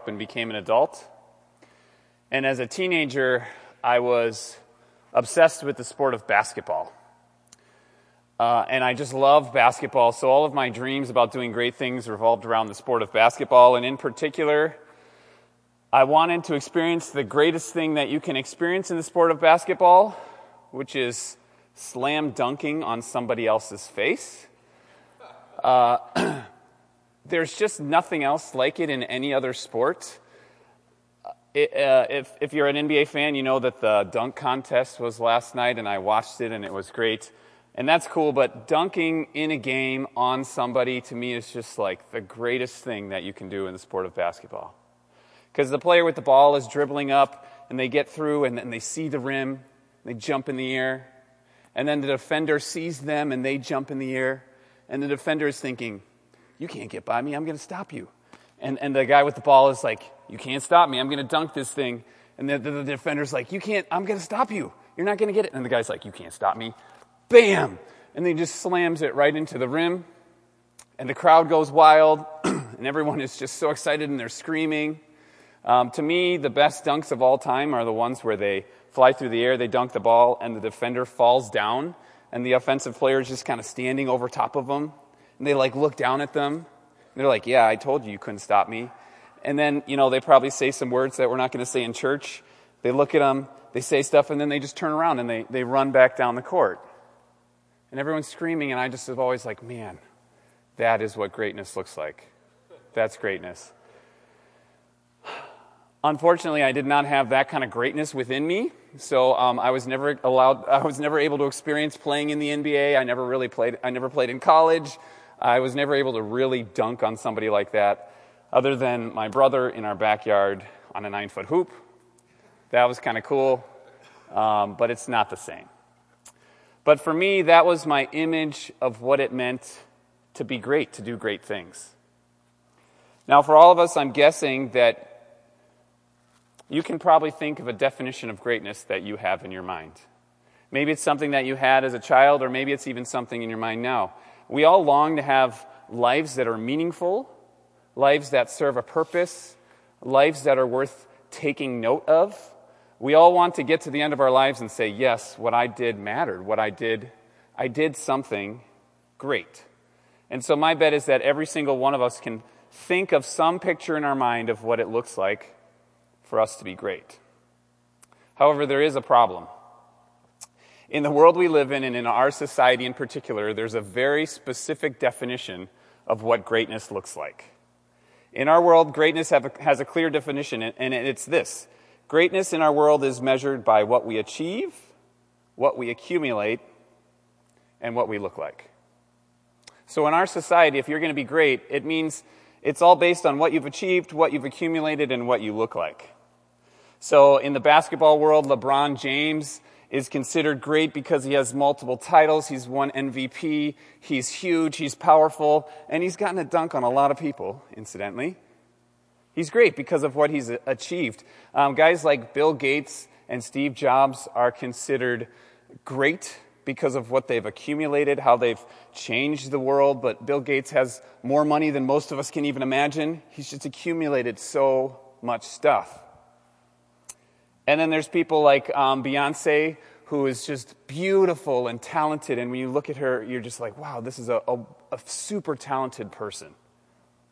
up and became an adult. And as a teenager, I was obsessed with the sport of basketball. Uh, and I just love basketball. So all of my dreams about doing great things revolved around the sport of basketball. And in particular, I wanted to experience the greatest thing that you can experience in the sport of basketball, which is slam dunking on somebody else's face. Uh, there's just nothing else like it in any other sport. It, uh, if, if you're an NBA fan, you know that the dunk contest was last night, and I watched it, and it was great. And that's cool, but dunking in a game on somebody to me is just like the greatest thing that you can do in the sport of basketball. Because the player with the ball is dribbling up, and they get through, and then they see the rim, they jump in the air, and then the defender sees them, and they jump in the air, and the defender is thinking, You can't get by me, I'm going to stop you. And, and the guy with the ball is like, You can't stop me, I'm going to dunk this thing. And the, the, the defender's like, You can't, I'm going to stop you. You're not going to get it. And the guy's like, You can't stop me. Bam! And then he just slams it right into the rim. And the crowd goes wild, and everyone is just so excited and they're screaming. Um, to me, the best dunks of all time are the ones where they fly through the air, they dunk the ball, and the defender falls down, and the offensive player is just kind of standing over top of them. And they like look down at them. They're like, Yeah, I told you you couldn't stop me. And then, you know, they probably say some words that we're not going to say in church. They look at them, they say stuff, and then they just turn around and they, they run back down the court. And everyone's screaming, and I just have always like, man, that is what greatness looks like. That's greatness. Unfortunately, I did not have that kind of greatness within me, so um, I was never allowed. I was never able to experience playing in the NBA. I never really played. I never played in college. I was never able to really dunk on somebody like that, other than my brother in our backyard on a nine-foot hoop. That was kind of cool, um, but it's not the same. But for me, that was my image of what it meant to be great, to do great things. Now, for all of us, I'm guessing that you can probably think of a definition of greatness that you have in your mind. Maybe it's something that you had as a child, or maybe it's even something in your mind now. We all long to have lives that are meaningful, lives that serve a purpose, lives that are worth taking note of. We all want to get to the end of our lives and say, yes, what I did mattered. What I did, I did something great. And so my bet is that every single one of us can think of some picture in our mind of what it looks like for us to be great. However, there is a problem. In the world we live in, and in our society in particular, there's a very specific definition of what greatness looks like. In our world, greatness a, has a clear definition, and it's this Greatness in our world is measured by what we achieve, what we accumulate, and what we look like. So, in our society, if you're going to be great, it means it's all based on what you've achieved, what you've accumulated, and what you look like. So in the basketball world, LeBron James is considered great because he has multiple titles. He's won MVP. He's huge. He's powerful. And he's gotten a dunk on a lot of people, incidentally. He's great because of what he's achieved. Um, guys like Bill Gates and Steve Jobs are considered great because of what they've accumulated, how they've changed the world. But Bill Gates has more money than most of us can even imagine. He's just accumulated so much stuff. And then there's people like um, Beyonce, who is just beautiful and talented. And when you look at her, you're just like, wow, this is a, a, a super talented person.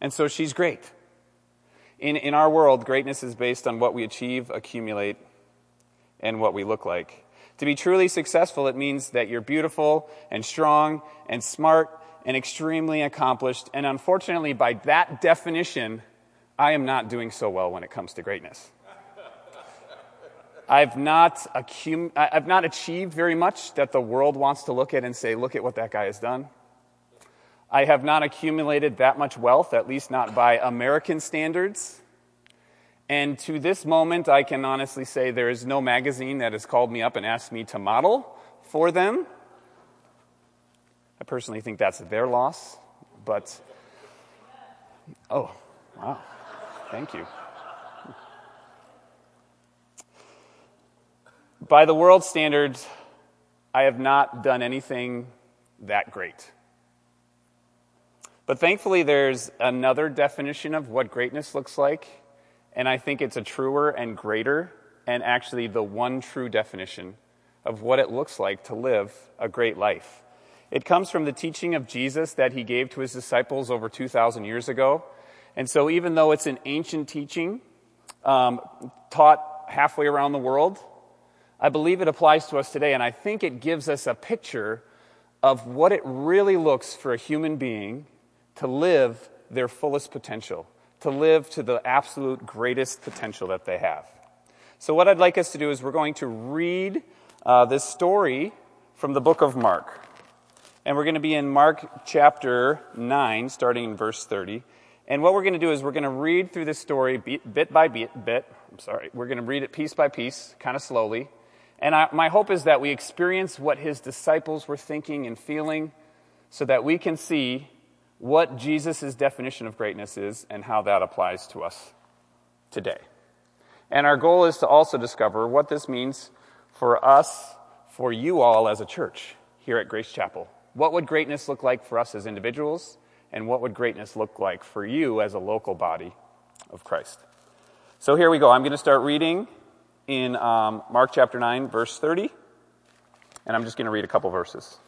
And so she's great. In, in our world, greatness is based on what we achieve, accumulate, and what we look like. To be truly successful, it means that you're beautiful and strong and smart and extremely accomplished. And unfortunately, by that definition, I am not doing so well when it comes to greatness. I've not, accum- I've not achieved very much that the world wants to look at and say, look at what that guy has done. I have not accumulated that much wealth, at least not by American standards. And to this moment, I can honestly say there is no magazine that has called me up and asked me to model for them. I personally think that's their loss, but oh, wow. Thank you. By the world standards, I have not done anything that great. But thankfully, there's another definition of what greatness looks like, And I think it's a truer and greater, and actually the one true definition of what it looks like to live a great life. It comes from the teaching of Jesus that he gave to his disciples over 2,000 years ago. And so, even though it's an ancient teaching um, taught halfway around the world, I believe it applies to us today. And I think it gives us a picture of what it really looks for a human being to live their fullest potential, to live to the absolute greatest potential that they have. So, what I'd like us to do is we're going to read uh, this story from the book of Mark. And we're going to be in Mark chapter 9, starting in verse 30. And what we're going to do is we're going to read through this story bit by bit. bit I'm sorry. We're going to read it piece by piece, kind of slowly. And I, my hope is that we experience what his disciples were thinking and feeling so that we can see what Jesus' definition of greatness is and how that applies to us today. And our goal is to also discover what this means for us, for you all as a church here at Grace Chapel. What would greatness look like for us as individuals? And what would greatness look like for you as a local body of Christ? So here we go. I'm going to start reading in um, Mark chapter 9, verse 30. And I'm just going to read a couple verses.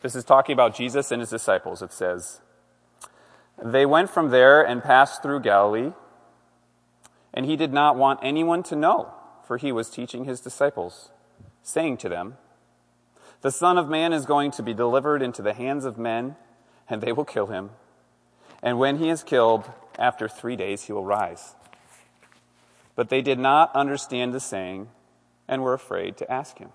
This is talking about Jesus and his disciples. It says, They went from there and passed through Galilee, and he did not want anyone to know, for he was teaching his disciples, saying to them, The Son of Man is going to be delivered into the hands of men, and they will kill him. And when he is killed, after three days he will rise. But they did not understand the saying and were afraid to ask him.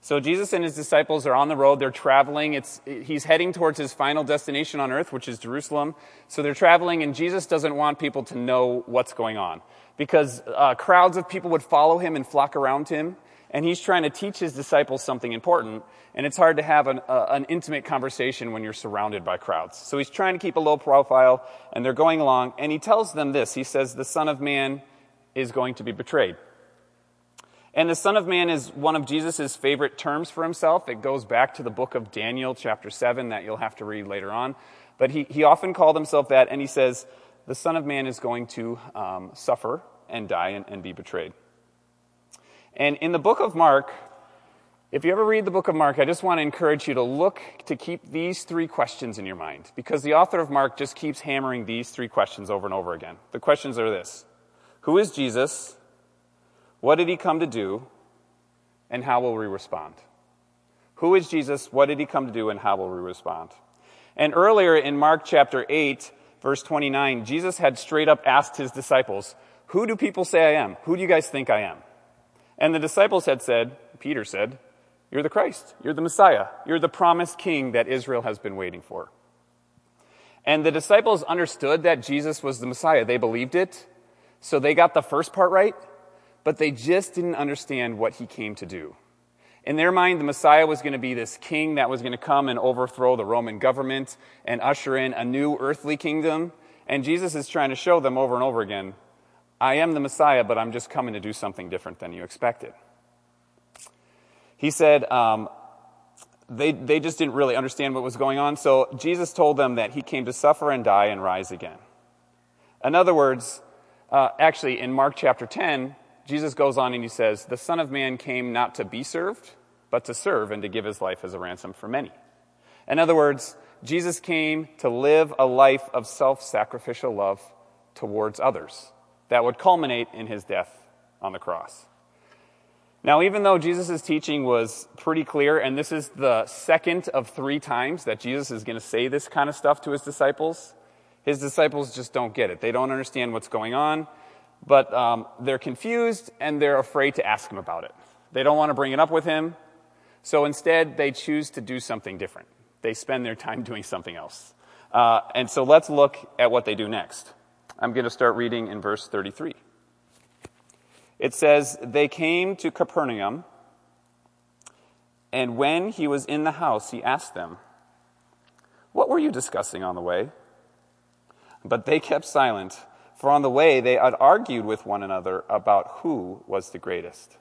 So Jesus and his disciples are on the road. They're traveling. It's, he's heading towards his final destination on earth, which is Jerusalem. So they're traveling, and Jesus doesn't want people to know what's going on because uh, crowds of people would follow him and flock around him. And he's trying to teach his disciples something important. And it's hard to have an, uh, an intimate conversation when you're surrounded by crowds. So he's trying to keep a low profile, and they're going along. And he tells them this He says, The Son of Man is going to be betrayed. And the Son of Man is one of Jesus' favorite terms for himself. It goes back to the book of Daniel, chapter 7, that you'll have to read later on. But he, he often called himself that, and he says, The Son of Man is going to um, suffer and die and, and be betrayed. And in the book of Mark, if you ever read the book of Mark, I just want to encourage you to look to keep these three questions in your mind because the author of Mark just keeps hammering these three questions over and over again. The questions are this Who is Jesus? What did he come to do? And how will we respond? Who is Jesus? What did he come to do? And how will we respond? And earlier in Mark chapter 8, verse 29, Jesus had straight up asked his disciples, Who do people say I am? Who do you guys think I am? And the disciples had said, Peter said, You're the Christ. You're the Messiah. You're the promised king that Israel has been waiting for. And the disciples understood that Jesus was the Messiah. They believed it. So they got the first part right but they just didn't understand what he came to do. In their mind, the Messiah was going to be this king that was going to come and overthrow the Roman government and usher in a new earthly kingdom. And Jesus is trying to show them over and over again I am the Messiah, but I'm just coming to do something different than you expected. He said, um, they, they just didn't really understand what was going on. So Jesus told them that he came to suffer and die and rise again. In other words, uh, actually, in Mark chapter 10, Jesus goes on and he says, The Son of Man came not to be served, but to serve and to give his life as a ransom for many. In other words, Jesus came to live a life of self sacrificial love towards others that would culminate in his death on the cross. Now, even though Jesus' teaching was pretty clear, and this is the second of three times that Jesus is going to say this kind of stuff to his disciples, his disciples just don't get it. They don't understand what's going on but um, they're confused and they're afraid to ask him about it. They don't want to bring it up with him, so instead they choose to do something different. They spend their time doing something else. Uh, and so let's look at what they do next. I'm going to start reading in verse 33. It says, They came to Capernaum, and when he was in the house, he asked them, What were you discussing on the way? But they kept silent for on the way they had argued with one another about who was the greatest.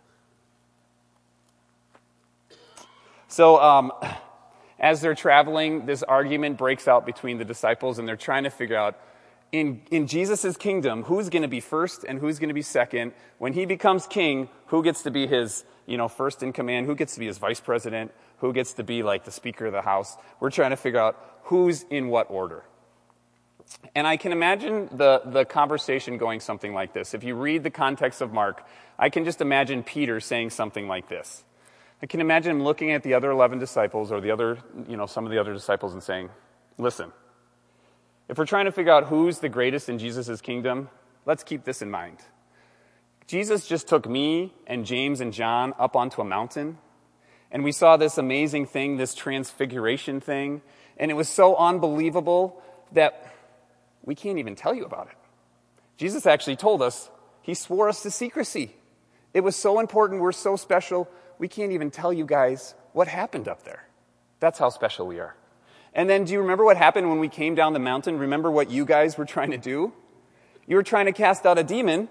So, um, as they're traveling, this argument breaks out between the disciples, and they're trying to figure out in, in Jesus' kingdom, who's going to be first and who's going to be second? When he becomes king, who gets to be his, you know, first in command? Who gets to be his vice president? Who gets to be like the Speaker of the House? We're trying to figure out who's in what order. And I can imagine the, the conversation going something like this. If you read the context of Mark, I can just imagine Peter saying something like this. I can imagine him looking at the other 11 disciples or the other, you know, some of the other disciples and saying, listen, if we're trying to figure out who's the greatest in Jesus' kingdom, let's keep this in mind. Jesus just took me and James and John up onto a mountain, and we saw this amazing thing, this transfiguration thing, and it was so unbelievable that we can't even tell you about it. Jesus actually told us, He swore us to secrecy. It was so important, we're so special, we can't even tell you guys what happened up there. That's how special we are. And then, do you remember what happened when we came down the mountain? Remember what you guys were trying to do? You were trying to cast out a demon,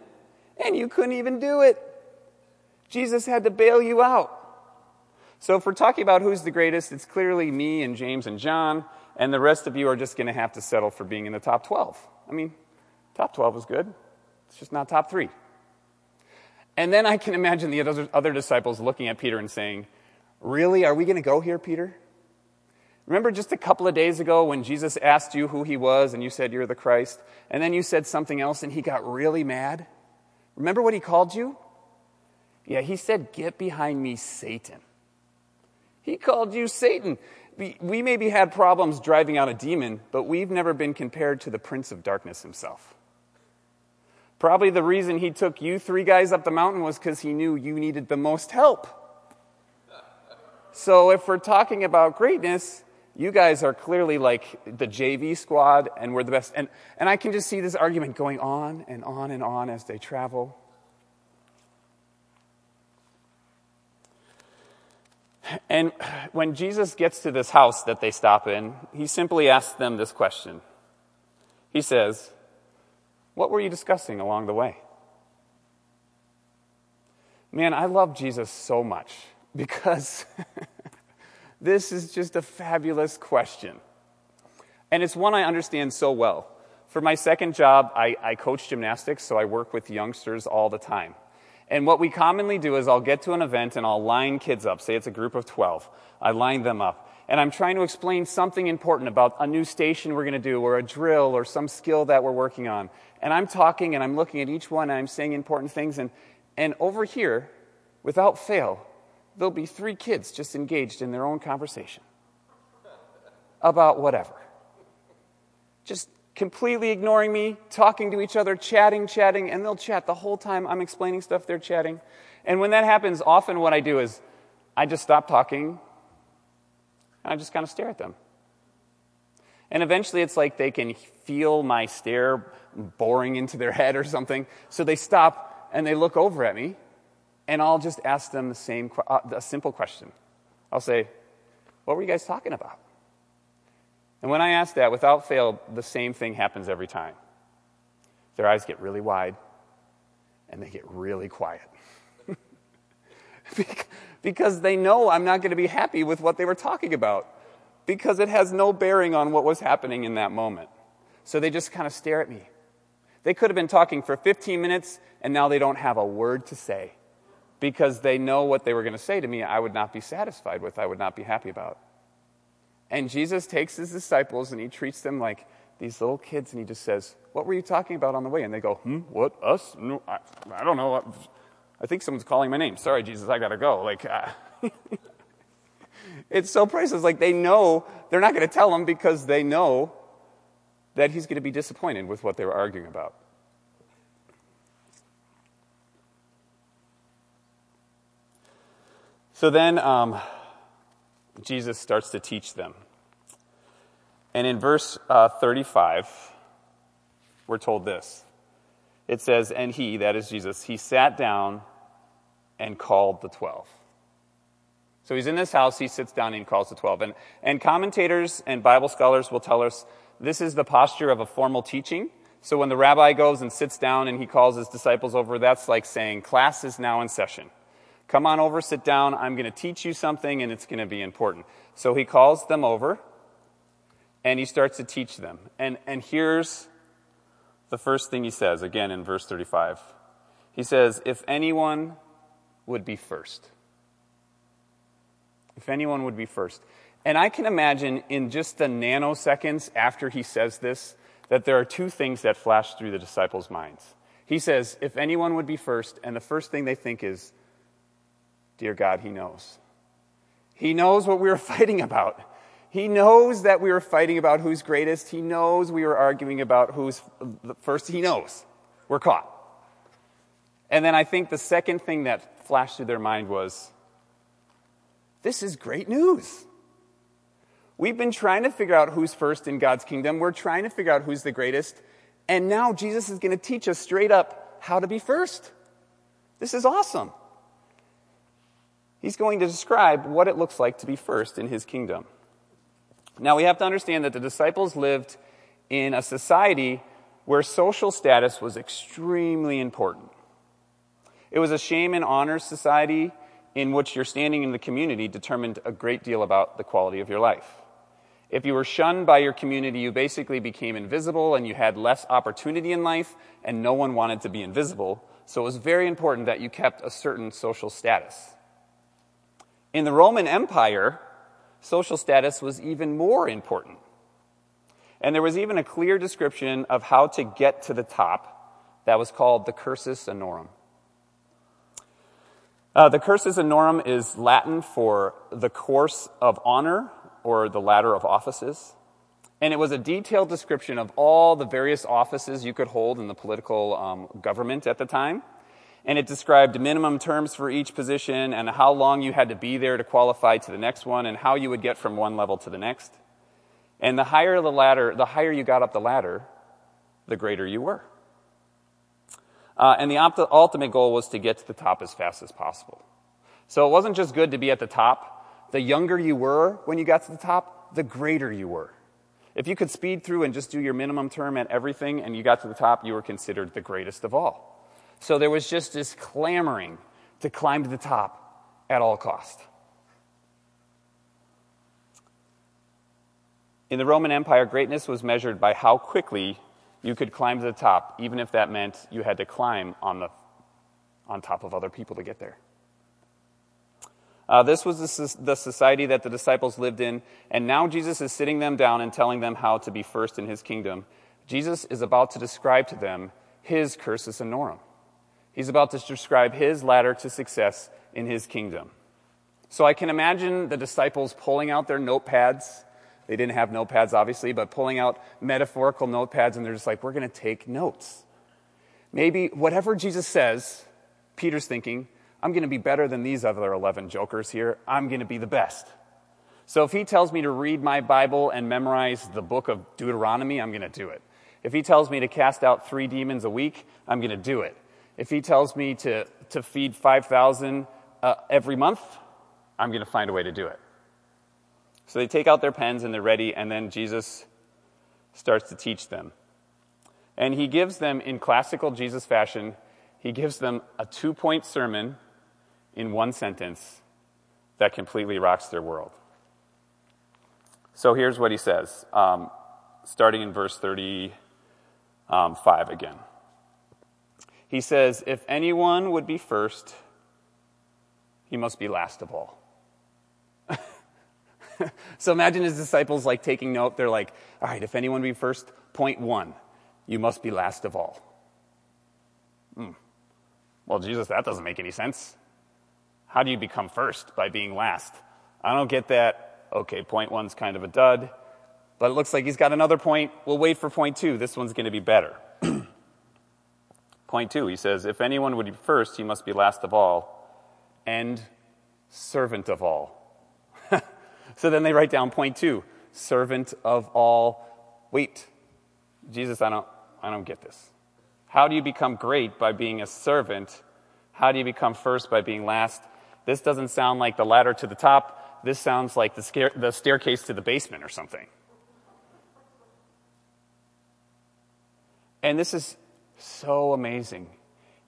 and you couldn't even do it. Jesus had to bail you out. So, if we're talking about who's the greatest, it's clearly me and James and John, and the rest of you are just going to have to settle for being in the top 12. I mean, top 12 is good, it's just not top three. And then I can imagine the other, other disciples looking at Peter and saying, Really? Are we going to go here, Peter? Remember just a couple of days ago when Jesus asked you who he was and you said you're the Christ, and then you said something else and he got really mad? Remember what he called you? Yeah, he said, Get behind me, Satan. He called you Satan. We maybe had problems driving out a demon, but we've never been compared to the prince of darkness himself. Probably the reason he took you three guys up the mountain was because he knew you needed the most help. So if we're talking about greatness, you guys are clearly like the JV squad, and we're the best. And, and I can just see this argument going on and on and on as they travel. And when Jesus gets to this house that they stop in, he simply asks them this question. He says, What were you discussing along the way? Man, I love Jesus so much because this is just a fabulous question. And it's one I understand so well. For my second job, I, I coach gymnastics, so I work with youngsters all the time. And what we commonly do is I'll get to an event and I'll line kids up. Say it's a group of 12. I line them up. And I'm trying to explain something important about a new station we're going to do or a drill or some skill that we're working on. And I'm talking and I'm looking at each one and I'm saying important things. And, and over here, without fail, there'll be three kids just engaged in their own conversation about whatever. Just completely ignoring me, talking to each other, chatting, chatting, and they'll chat the whole time I'm explaining stuff, they're chatting. And when that happens, often what I do is I just stop talking and I just kind of stare at them. And eventually it's like they can feel my stare boring into their head or something. So they stop and they look over at me and I'll just ask them the same, uh, a simple question. I'll say, What were you guys talking about? And when I ask that, without fail, the same thing happens every time. Their eyes get really wide and they get really quiet. because they know I'm not going to be happy with what they were talking about, because it has no bearing on what was happening in that moment. So they just kind of stare at me. They could have been talking for 15 minutes and now they don't have a word to say because they know what they were going to say to me I would not be satisfied with, I would not be happy about. And Jesus takes his disciples and he treats them like these little kids and he just says, What were you talking about on the way? And they go, Hmm, what? Us? No, I, I don't know. I think someone's calling my name. Sorry, Jesus, I got to go. Like, uh, it's so priceless. Like, they know they're not going to tell him because they know that he's going to be disappointed with what they were arguing about. So then, um, Jesus starts to teach them. And in verse uh, 35, we're told this. It says, And he, that is Jesus, he sat down and called the twelve. So he's in this house, he sits down and calls the twelve. And, and commentators and Bible scholars will tell us this is the posture of a formal teaching. So when the rabbi goes and sits down and he calls his disciples over, that's like saying, Class is now in session. Come on over, sit down. I'm going to teach you something, and it's going to be important. So he calls them over, and he starts to teach them. And, and here's the first thing he says, again in verse 35. He says, If anyone would be first. If anyone would be first. And I can imagine in just the nanoseconds after he says this, that there are two things that flash through the disciples' minds. He says, If anyone would be first, and the first thing they think is, Dear God, he knows. He knows what we were fighting about. He knows that we were fighting about who's greatest. He knows we were arguing about who's first. He knows. We're caught. And then I think the second thing that flashed through their mind was this is great news. We've been trying to figure out who's first in God's kingdom. We're trying to figure out who's the greatest. And now Jesus is going to teach us straight up how to be first. This is awesome. He's going to describe what it looks like to be first in his kingdom. Now, we have to understand that the disciples lived in a society where social status was extremely important. It was a shame and honor society in which your standing in the community determined a great deal about the quality of your life. If you were shunned by your community, you basically became invisible and you had less opportunity in life, and no one wanted to be invisible. So it was very important that you kept a certain social status. In the Roman Empire, social status was even more important. And there was even a clear description of how to get to the top that was called the cursus honorum. Uh, the cursus honorum is Latin for the course of honor or the ladder of offices. And it was a detailed description of all the various offices you could hold in the political um, government at the time. And it described minimum terms for each position and how long you had to be there to qualify to the next one and how you would get from one level to the next. And the higher the ladder, the higher you got up the ladder, the greater you were. Uh, and the opt- ultimate goal was to get to the top as fast as possible. So it wasn't just good to be at the top, the younger you were when you got to the top, the greater you were. If you could speed through and just do your minimum term at everything and you got to the top, you were considered the greatest of all. So there was just this clamoring to climb to the top at all cost. In the Roman Empire, greatness was measured by how quickly you could climb to the top, even if that meant you had to climb on, the, on top of other people to get there. Uh, this was the, the society that the disciples lived in, and now Jesus is sitting them down and telling them how to be first in his kingdom. Jesus is about to describe to them his cursus honorum. He's about to describe his ladder to success in his kingdom. So I can imagine the disciples pulling out their notepads. They didn't have notepads, obviously, but pulling out metaphorical notepads, and they're just like, we're going to take notes. Maybe whatever Jesus says, Peter's thinking, I'm going to be better than these other 11 jokers here. I'm going to be the best. So if he tells me to read my Bible and memorize the book of Deuteronomy, I'm going to do it. If he tells me to cast out three demons a week, I'm going to do it. If he tells me to, to feed 5,000 uh, every month, I'm going to find a way to do it. So they take out their pens and they're ready, and then Jesus starts to teach them. And he gives them, in classical Jesus fashion, he gives them a two point sermon in one sentence that completely rocks their world. So here's what he says, um, starting in verse 35 again. He says, If anyone would be first, he must be last of all. so imagine his disciples like taking note. They're like, All right, if anyone be first, point one, you must be last of all. Hmm. Well, Jesus, that doesn't make any sense. How do you become first? By being last. I don't get that. Okay, point one's kind of a dud, but it looks like he's got another point. We'll wait for point two. This one's going to be better. Point two, he says, If anyone would be first, he must be last of all and servant of all. so then they write down point two servant of all. Wait, Jesus, I don't, I don't get this. How do you become great by being a servant? How do you become first by being last? This doesn't sound like the ladder to the top. This sounds like the, scare, the staircase to the basement or something. And this is so amazing.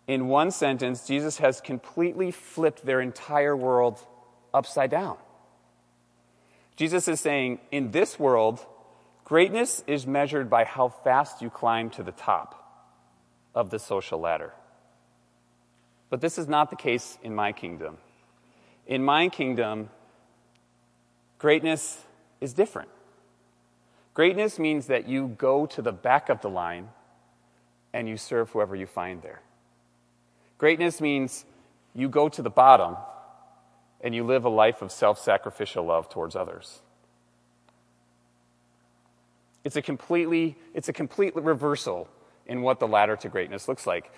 In one sentence, Jesus has completely flipped their entire world upside down. Jesus is saying, in this world, greatness is measured by how fast you climb to the top. of the social ladder. But this is not the case in my kingdom. In my kingdom, greatness is different. Greatness means that you go to the back of the line and you serve whoever you find there. Greatness means you go to the bottom and you live a life of self sacrificial love towards others. It's a completely, it's a complete reversal in what the ladder to greatness looks like.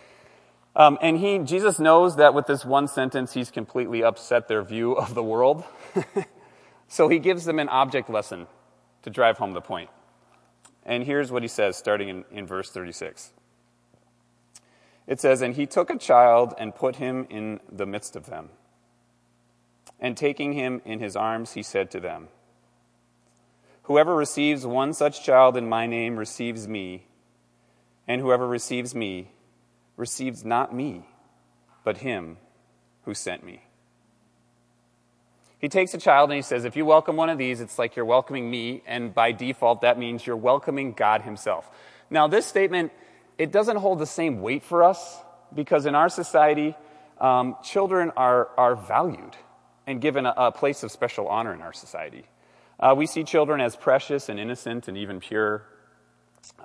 Um, and he, Jesus knows that with this one sentence, he's completely upset their view of the world. so he gives them an object lesson to drive home the point. And here's what he says, starting in, in verse 36. It says, And he took a child and put him in the midst of them. And taking him in his arms, he said to them, Whoever receives one such child in my name receives me, and whoever receives me receives not me, but him who sent me. He takes a child and he says, If you welcome one of these, it's like you're welcoming me, and by default, that means you're welcoming God Himself. Now, this statement, it doesn't hold the same weight for us because in our society, um, children are, are valued and given a, a, place of special honor in our society. Uh, we see children as precious and innocent and even pure.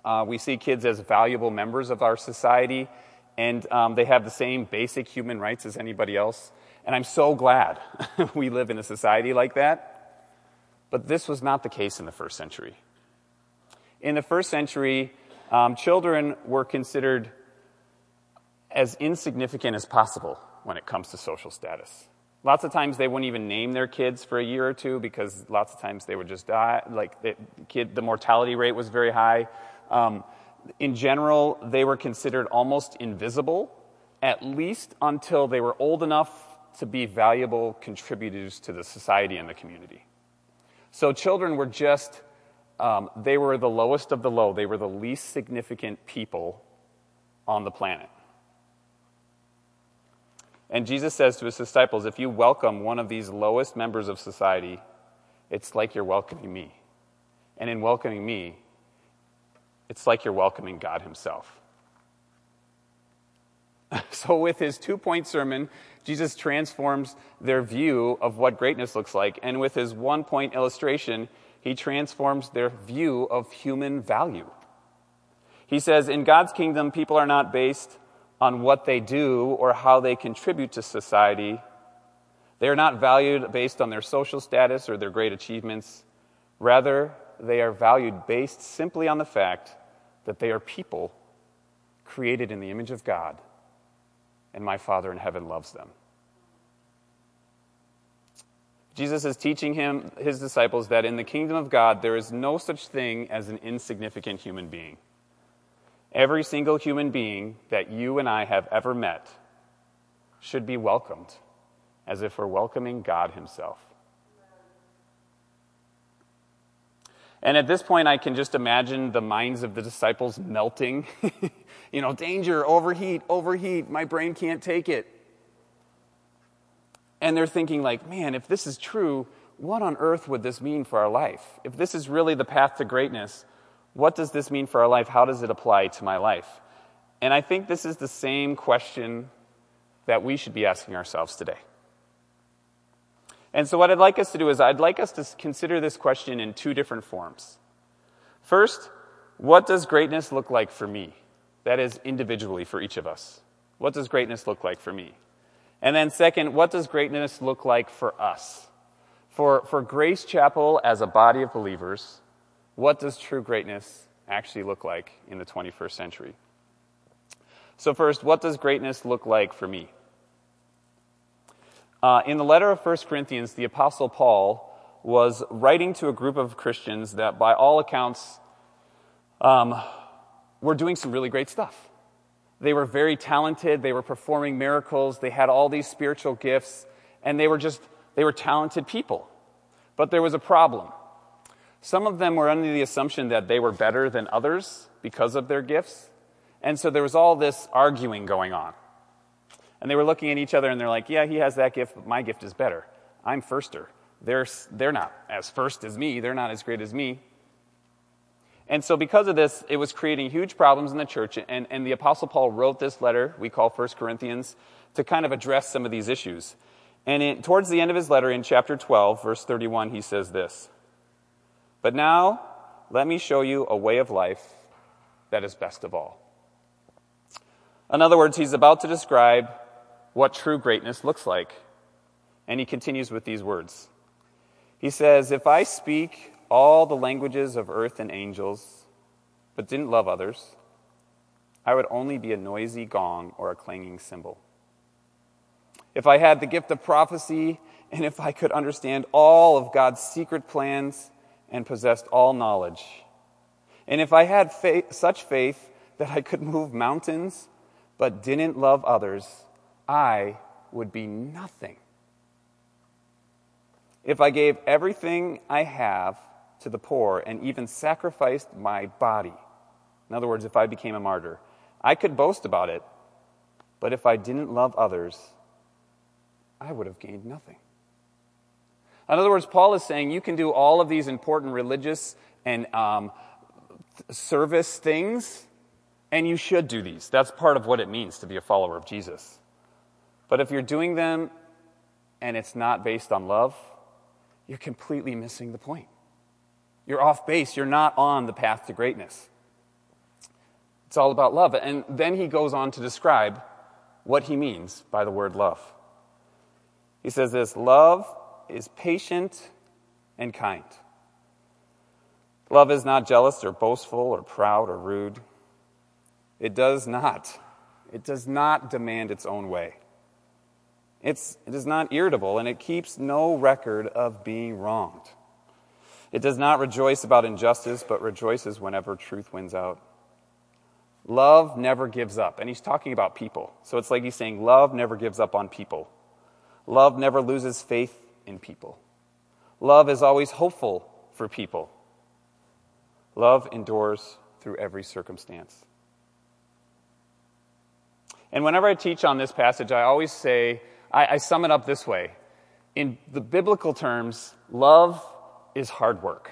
Uh, we see kids as valuable members of our society, and um, they have the same basic human rights as anybody else. And I'm so glad we live in a society like that. But this was not the case in the first century. In the first century, um, children were considered as insignificant as possible when it comes to social status. Lots of times they wouldn't even name their kids for a year or two because lots of times they would just die. Like the kid, the mortality rate was very high. Um, in general, they were considered almost invisible, at least until they were old enough to be valuable contributors to the society and the community. So children were just, um, they were the lowest of the low. They were the least significant people on the planet. And Jesus says to his disciples, if you welcome one of these lowest members of society, it's like you're welcoming me. And in welcoming me, it's like you're welcoming God Himself. So, with his two point sermon, Jesus transforms their view of what greatness looks like. And with his one point illustration, he transforms their view of human value. He says, In God's kingdom, people are not based on what they do or how they contribute to society. They are not valued based on their social status or their great achievements. Rather, they are valued based simply on the fact that they are people created in the image of God and my Father in heaven loves them. Jesus is teaching him, his disciples, that in the kingdom of God, there is no such thing as an insignificant human being. Every single human being that you and I have ever met should be welcomed as if we're welcoming God Himself. And at this point, I can just imagine the minds of the disciples melting. you know, danger, overheat, overheat, my brain can't take it. And they're thinking, like, man, if this is true, what on earth would this mean for our life? If this is really the path to greatness, what does this mean for our life? How does it apply to my life? And I think this is the same question that we should be asking ourselves today. And so, what I'd like us to do is, I'd like us to consider this question in two different forms. First, what does greatness look like for me? That is, individually for each of us. What does greatness look like for me? And then, second, what does greatness look like for us? For, for Grace Chapel as a body of believers, what does true greatness actually look like in the 21st century? So, first, what does greatness look like for me? Uh, in the letter of 1 Corinthians, the Apostle Paul was writing to a group of Christians that, by all accounts, um, were doing some really great stuff. They were very talented, they were performing miracles, they had all these spiritual gifts, and they were just, they were talented people. But there was a problem. Some of them were under the assumption that they were better than others because of their gifts, and so there was all this arguing going on. And they were looking at each other and they're like, yeah, he has that gift, but my gift is better. I'm firster. They're, they're not as first as me, they're not as great as me. And so, because of this, it was creating huge problems in the church. And, and the Apostle Paul wrote this letter, we call 1 Corinthians, to kind of address some of these issues. And in, towards the end of his letter, in chapter 12, verse 31, he says this But now, let me show you a way of life that is best of all. In other words, he's about to describe what true greatness looks like. And he continues with these words. He says, If I speak all the languages of earth and angels, but didn't love others, I would only be a noisy gong or a clanging cymbal. If I had the gift of prophecy, and if I could understand all of God's secret plans and possessed all knowledge, and if I had faith, such faith that I could move mountains, but didn't love others, I would be nothing. If I gave everything I have to the poor and even sacrificed my body, in other words, if I became a martyr, I could boast about it, but if I didn't love others, I would have gained nothing. In other words, Paul is saying you can do all of these important religious and um, service things, and you should do these. That's part of what it means to be a follower of Jesus. But if you're doing them and it's not based on love, you're completely missing the point. You're off base. You're not on the path to greatness. It's all about love. And then he goes on to describe what he means by the word love. He says this love is patient and kind. Love is not jealous or boastful or proud or rude. It does not. It does not demand its own way. It's, it is not irritable, and it keeps no record of being wronged. It does not rejoice about injustice, but rejoices whenever truth wins out. Love never gives up. And he's talking about people. So it's like he's saying, love never gives up on people. Love never loses faith in people. Love is always hopeful for people. Love endures through every circumstance. And whenever I teach on this passage, I always say, I, I sum it up this way. In the biblical terms, love is hard work.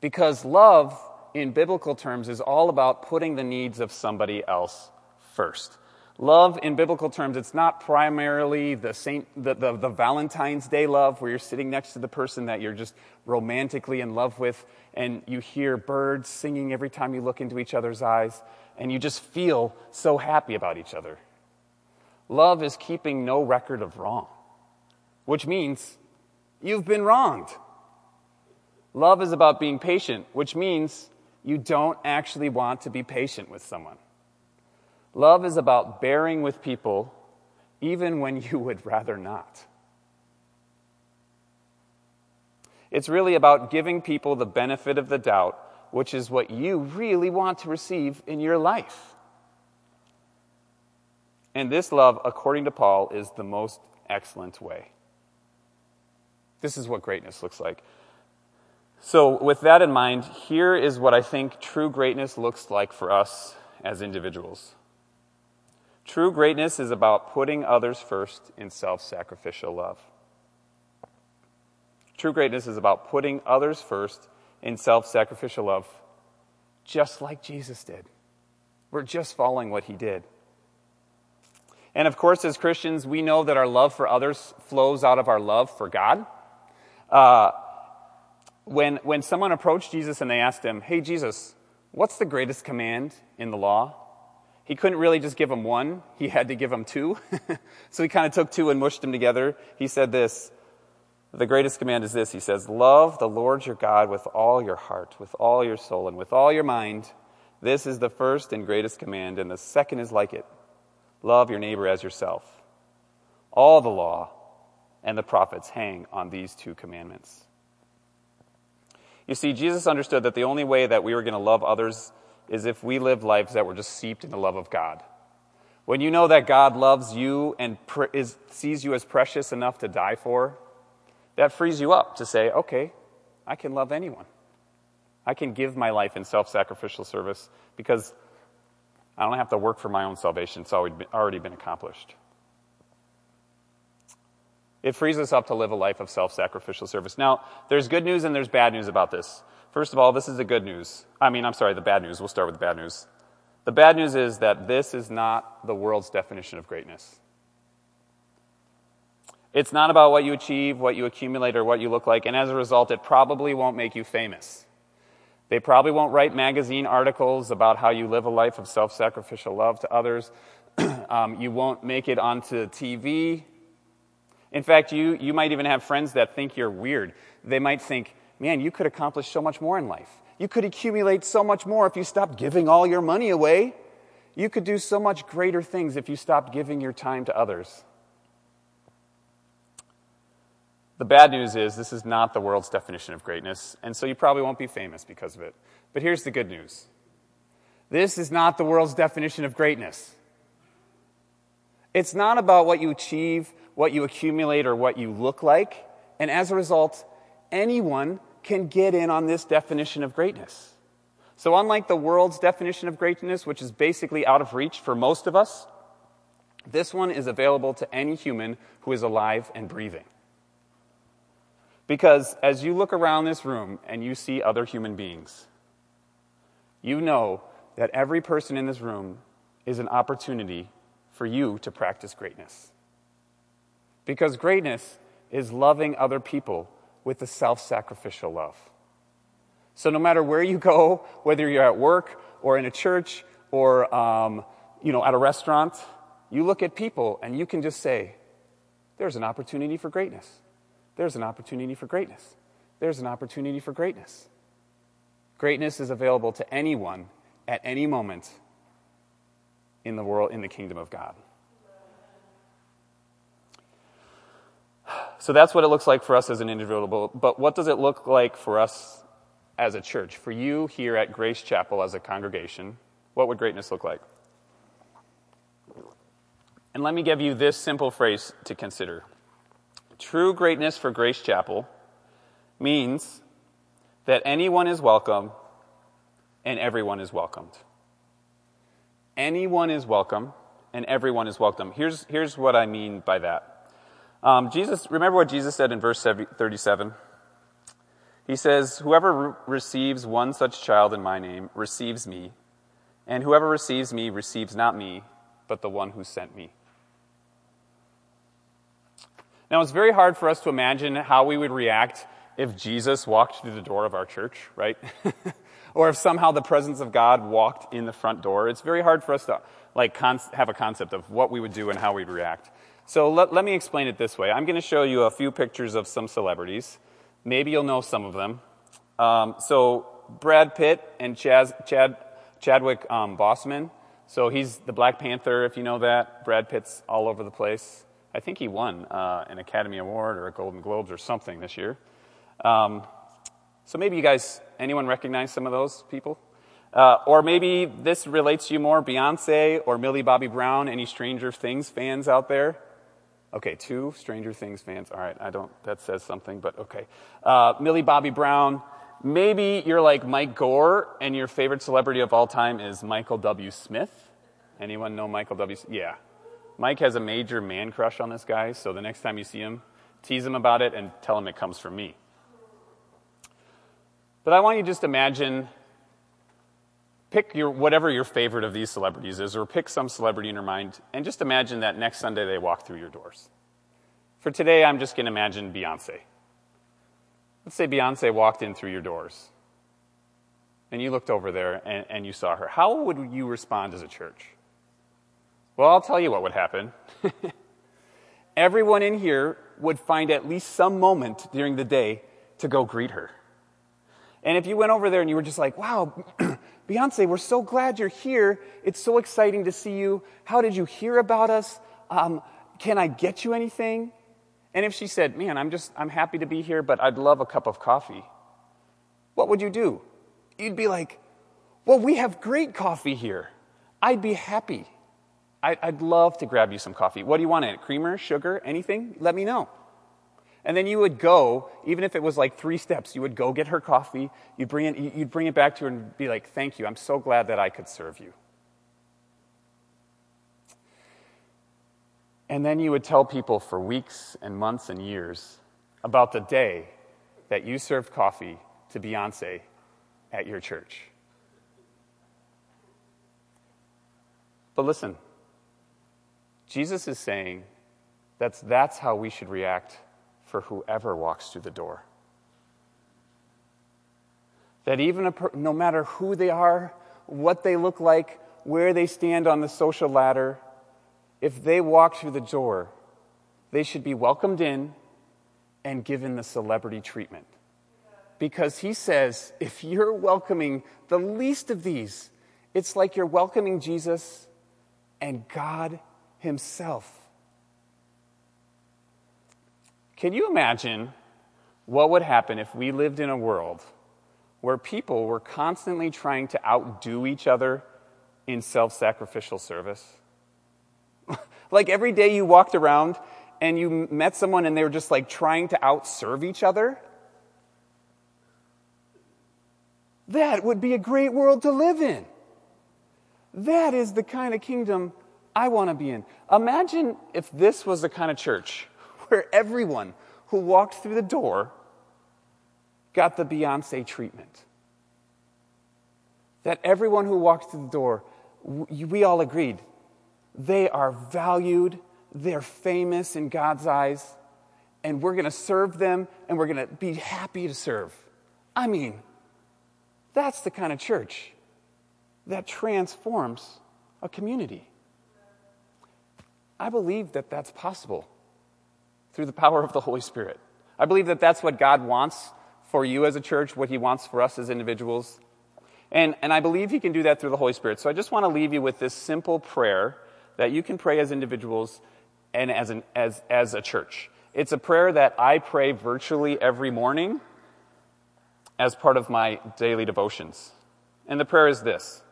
Because love, in biblical terms, is all about putting the needs of somebody else first. Love, in biblical terms, it's not primarily the, Saint, the, the, the, Valentine's Day love where you're sitting next to the person that you're just romantically in love with and you hear birds singing every time you look into each other's eyes and you just feel so happy about each other. Love is keeping no record of wrong, which means you've been wronged. Love is about being patient, which means you don't actually want to be patient with someone. Love is about bearing with people even when you would rather not. It's really about giving people the benefit of the doubt, which is what you really want to receive in your life. And this love, according to Paul, is the most excellent way. This is what greatness looks like. So, with that in mind, here is what I think true greatness looks like for us as individuals. True greatness is about putting others first in self sacrificial love. True greatness is about putting others first in self sacrificial love, just like Jesus did. We're just following what he did. And of course, as Christians, we know that our love for others flows out of our love for God. Uh, when, when someone approached Jesus and they asked him, Hey, Jesus, what's the greatest command in the law? He couldn't really just give them one, he had to give them two. so he kind of took two and mushed them together. He said this The greatest command is this He says, Love the Lord your God with all your heart, with all your soul, and with all your mind. This is the first and greatest command, and the second is like it Love your neighbor as yourself. All the law and the prophets hang on these two commandments. You see, Jesus understood that the only way that we were going to love others is if we lived lives that were just seeped in the love of God. When you know that God loves you and is, sees you as precious enough to die for, that frees you up to say, okay, I can love anyone. I can give my life in self sacrificial service because I don't have to work for my own salvation, it's already been accomplished. It frees us up to live a life of self sacrificial service. Now, there's good news and there's bad news about this. First of all, this is the good news. I mean, I'm sorry, the bad news. We'll start with the bad news. The bad news is that this is not the world's definition of greatness. It's not about what you achieve, what you accumulate, or what you look like, and as a result, it probably won't make you famous. They probably won't write magazine articles about how you live a life of self sacrificial love to others. um, you won't make it onto TV. In fact, you, you might even have friends that think you're weird. They might think, man, you could accomplish so much more in life. You could accumulate so much more if you stopped giving all your money away. You could do so much greater things if you stopped giving your time to others. The bad news is this is not the world's definition of greatness, and so you probably won't be famous because of it. But here's the good news this is not the world's definition of greatness. It's not about what you achieve, what you accumulate, or what you look like, and as a result, anyone can get in on this definition of greatness. So, unlike the world's definition of greatness, which is basically out of reach for most of us, this one is available to any human who is alive and breathing. Because as you look around this room and you see other human beings, you know that every person in this room is an opportunity for you to practice greatness. Because greatness is loving other people with a self sacrificial love. So, no matter where you go, whether you're at work or in a church or um, you know, at a restaurant, you look at people and you can just say, There's an opportunity for greatness. There's an opportunity for greatness. There's an opportunity for greatness. Greatness is available to anyone at any moment in the world, in the kingdom of God. So that's what it looks like for us as an individual. But what does it look like for us as a church? For you here at Grace Chapel as a congregation, what would greatness look like? And let me give you this simple phrase to consider True greatness for Grace Chapel means that anyone is welcome and everyone is welcomed. Anyone is welcome and everyone is welcome. Here's, here's what I mean by that. Um, Jesus, remember what Jesus said in verse 37? He says, Whoever re- receives one such child in my name receives me, and whoever receives me receives not me, but the one who sent me. Now, it's very hard for us to imagine how we would react if Jesus walked through the door of our church, right? or if somehow the presence of God walked in the front door. It's very hard for us to like con- have a concept of what we would do and how we'd react. So let, let me explain it this way. I'm going to show you a few pictures of some celebrities. Maybe you'll know some of them. Um, so Brad Pitt and Chaz, Chad, Chadwick um, Boseman. So he's the Black Panther, if you know that. Brad Pitt's all over the place. I think he won uh, an Academy Award or a Golden Globes or something this year. Um, so maybe you guys, anyone recognize some of those people? Uh, or maybe this relates to you more, Beyonce or Millie Bobby Brown. Any Stranger Things fans out there? Okay, two Stranger Things fans. All right, I don't, that says something, but okay. Uh, Millie Bobby Brown. Maybe you're like Mike Gore and your favorite celebrity of all time is Michael W. Smith. Anyone know Michael W. Yeah, Mike has a major man crush on this guy, so the next time you see him, tease him about it and tell him it comes from me. But I want you to just imagine pick your whatever your favorite of these celebrities is, or pick some celebrity in your mind, and just imagine that next Sunday they walk through your doors. For today, I'm just going to imagine Beyonce. Let's say Beyonce walked in through your doors, and you looked over there and, and you saw her. How would you respond as a church? Well, I'll tell you what would happen. Everyone in here would find at least some moment during the day to go greet her. And if you went over there and you were just like, wow, Beyonce, we're so glad you're here. It's so exciting to see you. How did you hear about us? Um, can I get you anything? And if she said, man, I'm just, I'm happy to be here, but I'd love a cup of coffee, what would you do? You'd be like, well, we have great coffee here. I'd be happy. I'd love to grab you some coffee. What do you want in it? Creamer, sugar, anything? Let me know. And then you would go, even if it was like three steps, you would go get her coffee, you'd bring it, you'd bring it back to her and be like, Thank you, I'm so glad that I could serve you. And then you would tell people for weeks and months and years about the day that you served coffee to Beyonce at your church. But listen, Jesus is saying that's, that's how we should react for whoever walks through the door. That even a, no matter who they are, what they look like, where they stand on the social ladder, if they walk through the door, they should be welcomed in and given the celebrity treatment. Because he says, if you're welcoming the least of these, it's like you're welcoming Jesus and God Himself. Can you imagine what would happen if we lived in a world where people were constantly trying to outdo each other in self sacrificial service? like every day you walked around and you met someone and they were just like trying to outserve each other? That would be a great world to live in. That is the kind of kingdom I want to be in. Imagine if this was the kind of church where everyone who walked through the door got the Beyonce treatment. That everyone who walked through the door, we all agreed, they are valued, they're famous in God's eyes, and we're going to serve them and we're going to be happy to serve. I mean, that's the kind of church that transforms a community. I believe that that's possible through the power of the Holy Spirit. I believe that that's what God wants for you as a church, what He wants for us as individuals. And, and I believe He can do that through the Holy Spirit. So I just want to leave you with this simple prayer that you can pray as individuals and as, an, as, as a church. It's a prayer that I pray virtually every morning as part of my daily devotions. And the prayer is this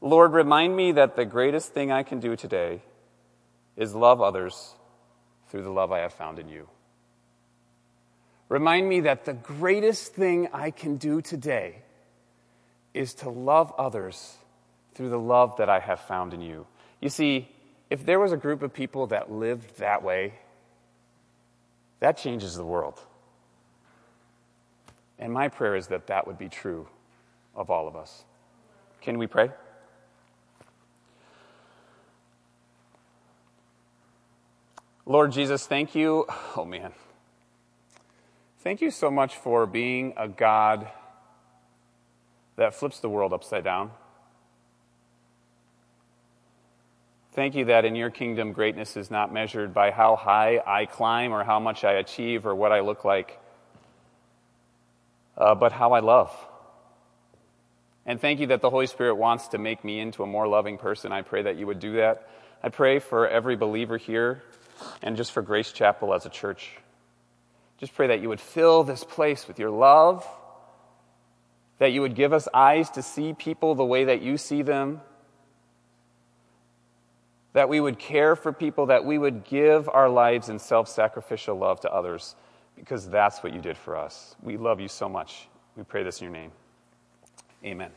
Lord, remind me that the greatest thing I can do today is love others through the love I have found in you. Remind me that the greatest thing I can do today is to love others through the love that I have found in you. You see, if there was a group of people that lived that way, that changes the world. And my prayer is that that would be true of all of us. Can we pray? Lord Jesus, thank you. Oh, man. Thank you so much for being a God that flips the world upside down. Thank you that in your kingdom, greatness is not measured by how high I climb or how much I achieve or what I look like, uh, but how I love. And thank you that the Holy Spirit wants to make me into a more loving person. I pray that you would do that. I pray for every believer here and just for Grace Chapel as a church. Just pray that you would fill this place with your love, that you would give us eyes to see people the way that you see them, that we would care for people, that we would give our lives in self sacrificial love to others, because that's what you did for us. We love you so much. We pray this in your name. Amen.